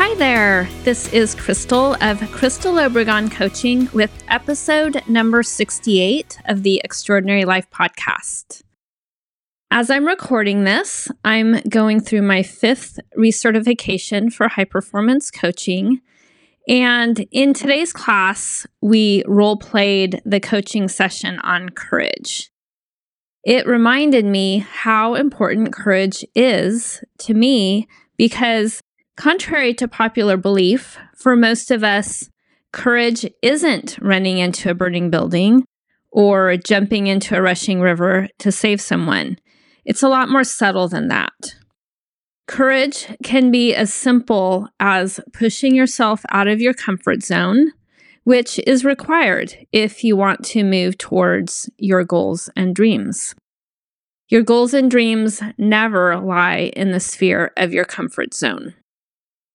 Hi there. This is Crystal of Crystal Obregon Coaching with episode number 68 of the Extraordinary Life podcast. As I'm recording this, I'm going through my fifth recertification for high performance coaching. And in today's class, we role played the coaching session on courage. It reminded me how important courage is to me because Contrary to popular belief, for most of us, courage isn't running into a burning building or jumping into a rushing river to save someone. It's a lot more subtle than that. Courage can be as simple as pushing yourself out of your comfort zone, which is required if you want to move towards your goals and dreams. Your goals and dreams never lie in the sphere of your comfort zone.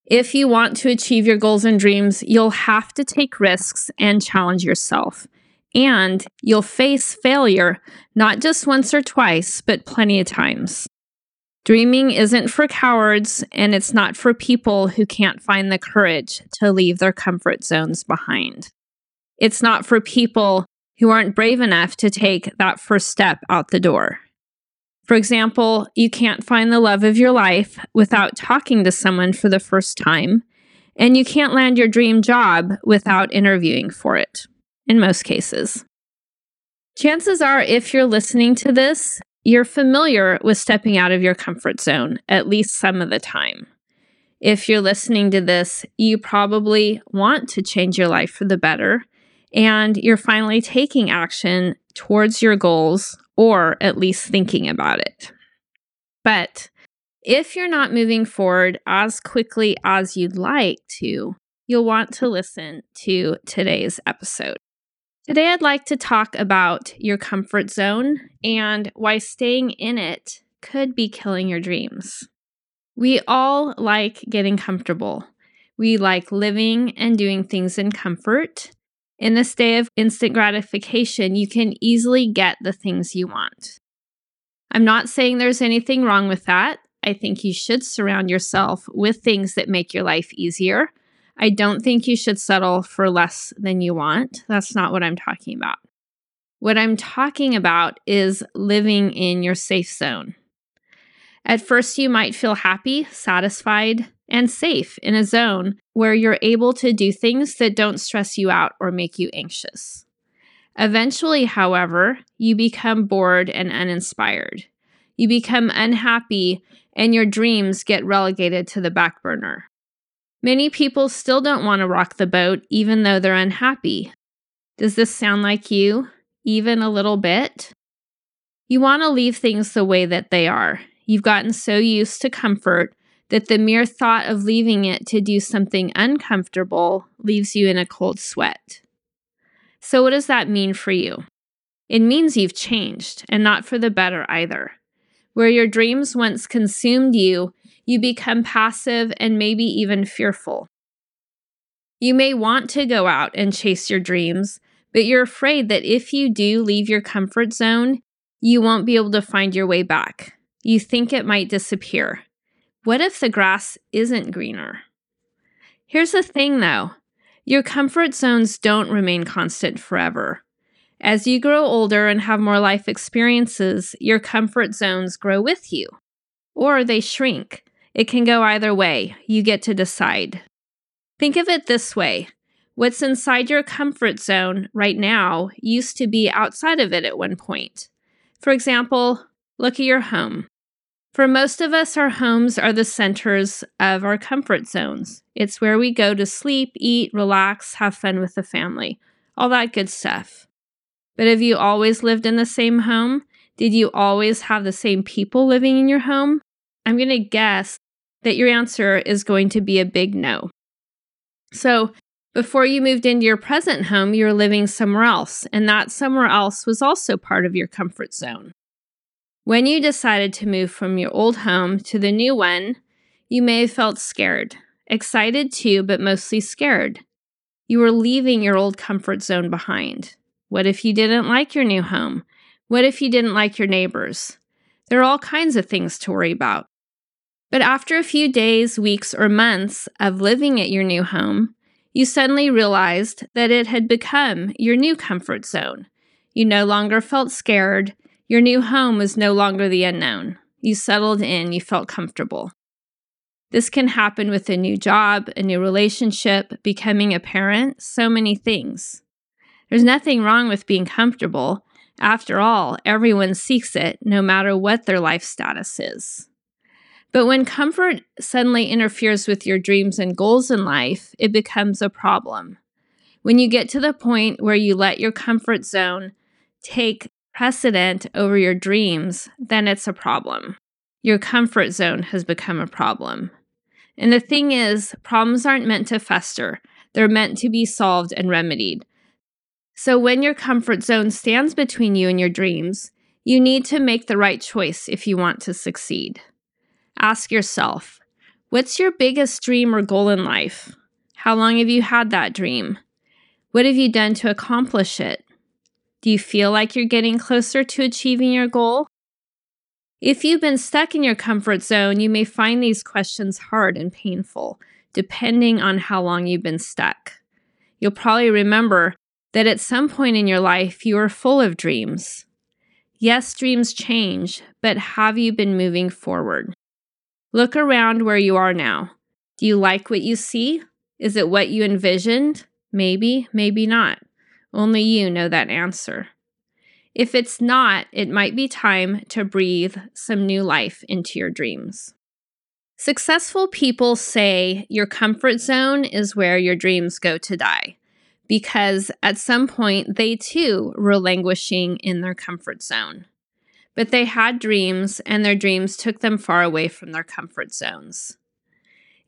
If you want to achieve your goals and dreams, you'll have to take risks and challenge yourself. And you'll face failure not just once or twice, but plenty of times. Dreaming isn't for cowards, and it's not for people who can't find the courage to leave their comfort zones behind. It's not for people who aren't brave enough to take that first step out the door. For example, you can't find the love of your life without talking to someone for the first time, and you can't land your dream job without interviewing for it, in most cases. Chances are, if you're listening to this, you're familiar with stepping out of your comfort zone, at least some of the time. If you're listening to this, you probably want to change your life for the better, and you're finally taking action towards your goals or at least thinking about it. But if you're not moving forward as quickly as you'd like to, you'll want to listen to today's episode. Today, I'd like to talk about your comfort zone and why staying in it could be killing your dreams. We all like getting comfortable. We like living and doing things in comfort, in this day of instant gratification, you can easily get the things you want. I'm not saying there's anything wrong with that. I think you should surround yourself with things that make your life easier. I don't think you should settle for less than you want. That's not what I'm talking about. What I'm talking about is living in your safe zone. At first, you might feel happy, satisfied, and safe in a zone where you're able to do things that don't stress you out or make you anxious. Eventually, however, you become bored and uninspired. You become unhappy, and your dreams get relegated to the back burner. Many people still don't want to rock the boat, even though they're unhappy. Does this sound like you, even a little bit? You want to leave things the way that they are. You've gotten so used to comfort that the mere thought of leaving it to do something uncomfortable leaves you in a cold sweat. So, what does that mean for you? It means you've changed, and not for the better either. Where your dreams once consumed you, you become passive and maybe even fearful. You may want to go out and chase your dreams, but you're afraid that if you do leave your comfort zone, you won't be able to find your way back. You think it might disappear. What if the grass isn't greener? Here's the thing though your comfort zones don't remain constant forever. As you grow older and have more life experiences, your comfort zones grow with you, or they shrink. It can go either way. You get to decide. Think of it this way what's inside your comfort zone right now used to be outside of it at one point. For example, look at your home. For most of us, our homes are the centers of our comfort zones. It's where we go to sleep, eat, relax, have fun with the family, all that good stuff. But have you always lived in the same home? Did you always have the same people living in your home? I'm going to guess that your answer is going to be a big no. So, before you moved into your present home, you were living somewhere else, and that somewhere else was also part of your comfort zone. When you decided to move from your old home to the new one, you may have felt scared, excited too, but mostly scared. You were leaving your old comfort zone behind. What if you didn't like your new home? What if you didn't like your neighbors? There are all kinds of things to worry about. But after a few days, weeks, or months of living at your new home, you suddenly realized that it had become your new comfort zone. You no longer felt scared. Your new home was no longer the unknown. You settled in, you felt comfortable. This can happen with a new job, a new relationship, becoming a parent, so many things. There's nothing wrong with being comfortable. After all, everyone seeks it, no matter what their life status is. But when comfort suddenly interferes with your dreams and goals in life, it becomes a problem. When you get to the point where you let your comfort zone take precedent over your dreams, then it's a problem. Your comfort zone has become a problem. And the thing is, problems aren't meant to fester, they're meant to be solved and remedied. So when your comfort zone stands between you and your dreams, you need to make the right choice if you want to succeed. Ask yourself what's your biggest dream or goal in life? How long have you had that dream? What have you done to accomplish it? Do you feel like you're getting closer to achieving your goal? If you've been stuck in your comfort zone, you may find these questions hard and painful, depending on how long you've been stuck. You'll probably remember that at some point in your life, you were full of dreams. Yes, dreams change, but have you been moving forward? Look around where you are now. Do you like what you see? Is it what you envisioned? Maybe, maybe not. Only you know that answer. If it's not, it might be time to breathe some new life into your dreams. Successful people say your comfort zone is where your dreams go to die because at some point they too were languishing in their comfort zone. But they had dreams, and their dreams took them far away from their comfort zones.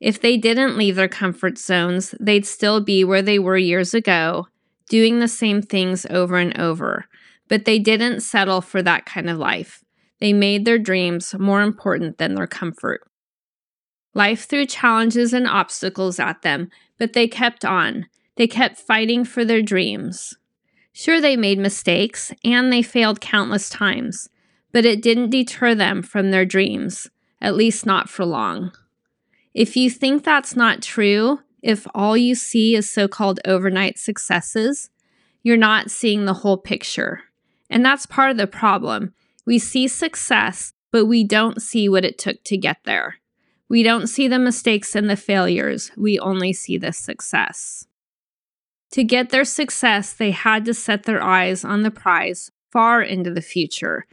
If they didn't leave their comfort zones, they'd still be where they were years ago, doing the same things over and over. But they didn't settle for that kind of life. They made their dreams more important than their comfort. Life threw challenges and obstacles at them, but they kept on. They kept fighting for their dreams. Sure, they made mistakes and they failed countless times, but it didn't deter them from their dreams, at least not for long. If you think that's not true, if all you see is so called overnight successes, you're not seeing the whole picture. And that's part of the problem. We see success, but we don't see what it took to get there. We don't see the mistakes and the failures, we only see the success. To get their success, they had to set their eyes on the prize far into the future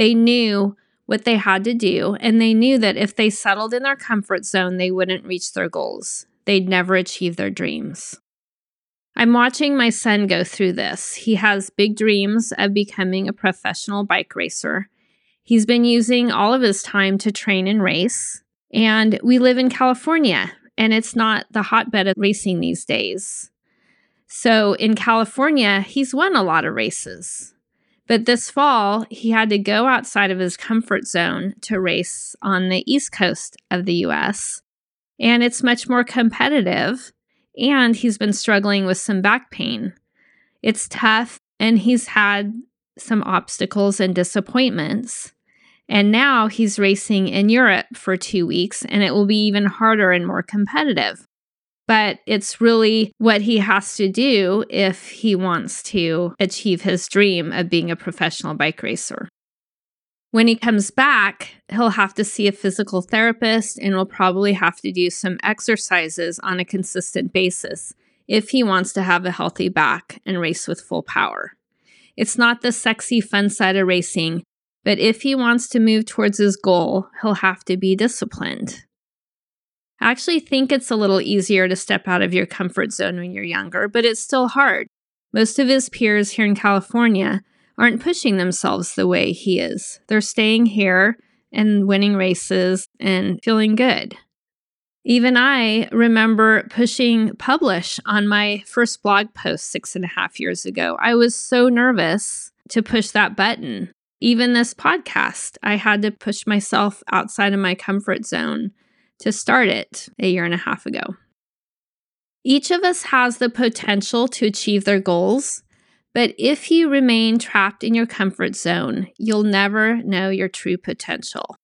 they knew what they had to do, and they knew that if they settled in their comfort zone, they wouldn't reach their goals. They'd never achieve their dreams. I'm watching my son go through this. He has big dreams of becoming a professional bike racer. He's been using all of his time to train and race. And we live in California, and it's not the hotbed of racing these days. So in California, he's won a lot of races. But this fall, he had to go outside of his comfort zone to race on the East Coast of the US. And it's much more competitive. And he's been struggling with some back pain. It's tough, and he's had some obstacles and disappointments. And now he's racing in Europe for two weeks, and it will be even harder and more competitive but it's really what he has to do if he wants to achieve his dream of being a professional bike racer. When he comes back, he'll have to see a physical therapist and will probably have to do some exercises on a consistent basis if he wants to have a healthy back and race with full power. It's not the sexy, fun side of racing, but if he wants to move towards his goal, he'll have to be disciplined. I actually think it's a little easier to step out of your comfort zone when you're younger, but it's still hard. Most of his peers here in California aren't pushing themselves the way he is. They're staying here and winning races and feeling good. Even I remember pushing publish on my first blog post six and a half years ago. I was so nervous to push that button. Even this podcast, I had to push myself outside of my comfort zone to start it a year and a half ago. Each of us has the potential to achieve their goals, but if you remain trapped in your comfort zone, you'll never know your true potential.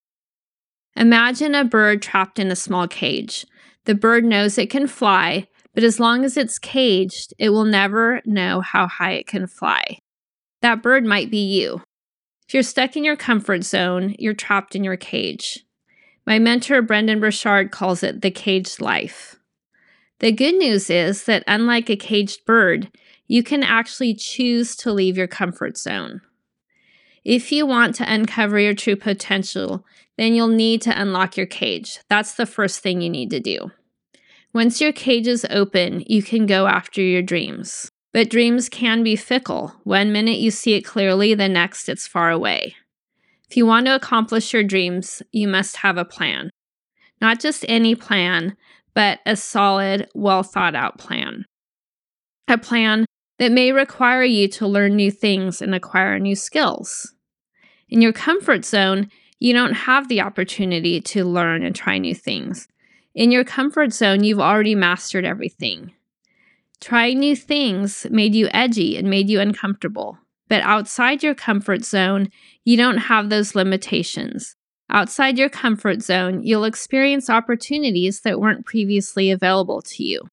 Imagine a bird trapped in a small cage. The bird knows it can fly, but as long as it's caged, it will never know how high it can fly. That bird might be you. If you're stuck in your comfort zone, you're trapped in your cage. My mentor, Brendon Burchard, calls it the caged life. The good news is that unlike a caged bird, you can actually choose to leave your comfort zone. If you want to uncover your true potential, then you'll need to unlock your cage. That's the first thing you need to do. Once your cage is open, you can go after your dreams. But dreams can be fickle. One minute you see it clearly, the next it's far away. If you want to accomplish your dreams, you must have a plan. Not just any plan, but a solid, well thought out plan. A plan that may require you to learn new things and acquire new skills. In your comfort zone, you don't have the opportunity to learn and try new things. In your comfort zone, you've already mastered everything. Trying new things made you edgy and made you uncomfortable. But outside your comfort zone, you don't have those limitations. Outside your comfort zone, you'll experience opportunities that weren't previously available to you.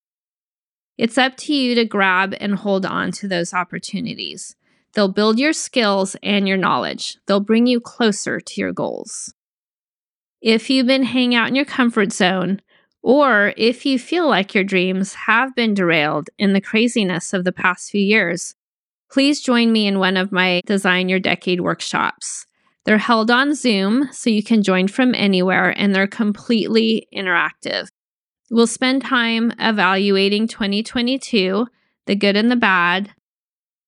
It's up to you to grab and hold on to those opportunities. They'll build your skills and your knowledge. They'll bring you closer to your goals. If you've been hanging out in your comfort zone, or if you feel like your dreams have been derailed in the craziness of the past few years, please join me in one of my Design Your Decade workshops. They're held on Zoom, so you can join from anywhere, and they're completely interactive. We'll spend time evaluating 2022, the good and the bad,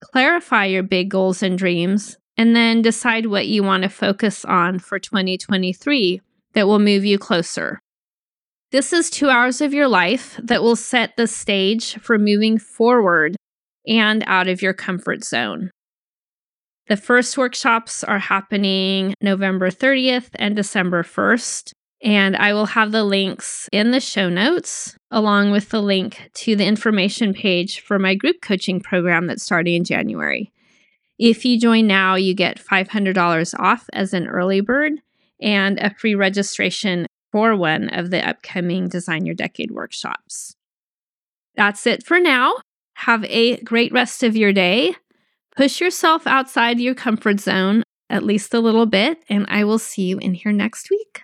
clarify your big goals and dreams, and then decide what you want to focus on for 2023 that will move you closer. This is two hours of your life that will set the stage for moving forward and out of your comfort zone. The first workshops are happening November 30th and December 1st. And I will have the links in the show notes, along with the link to the information page for my group coaching program that's starting in January. If you join now, you get $500 off as an early bird and a free registration for one of the upcoming Design Your Decade workshops. That's it for now. Have a great rest of your day. Push yourself outside your comfort zone at least a little bit, and I will see you in here next week.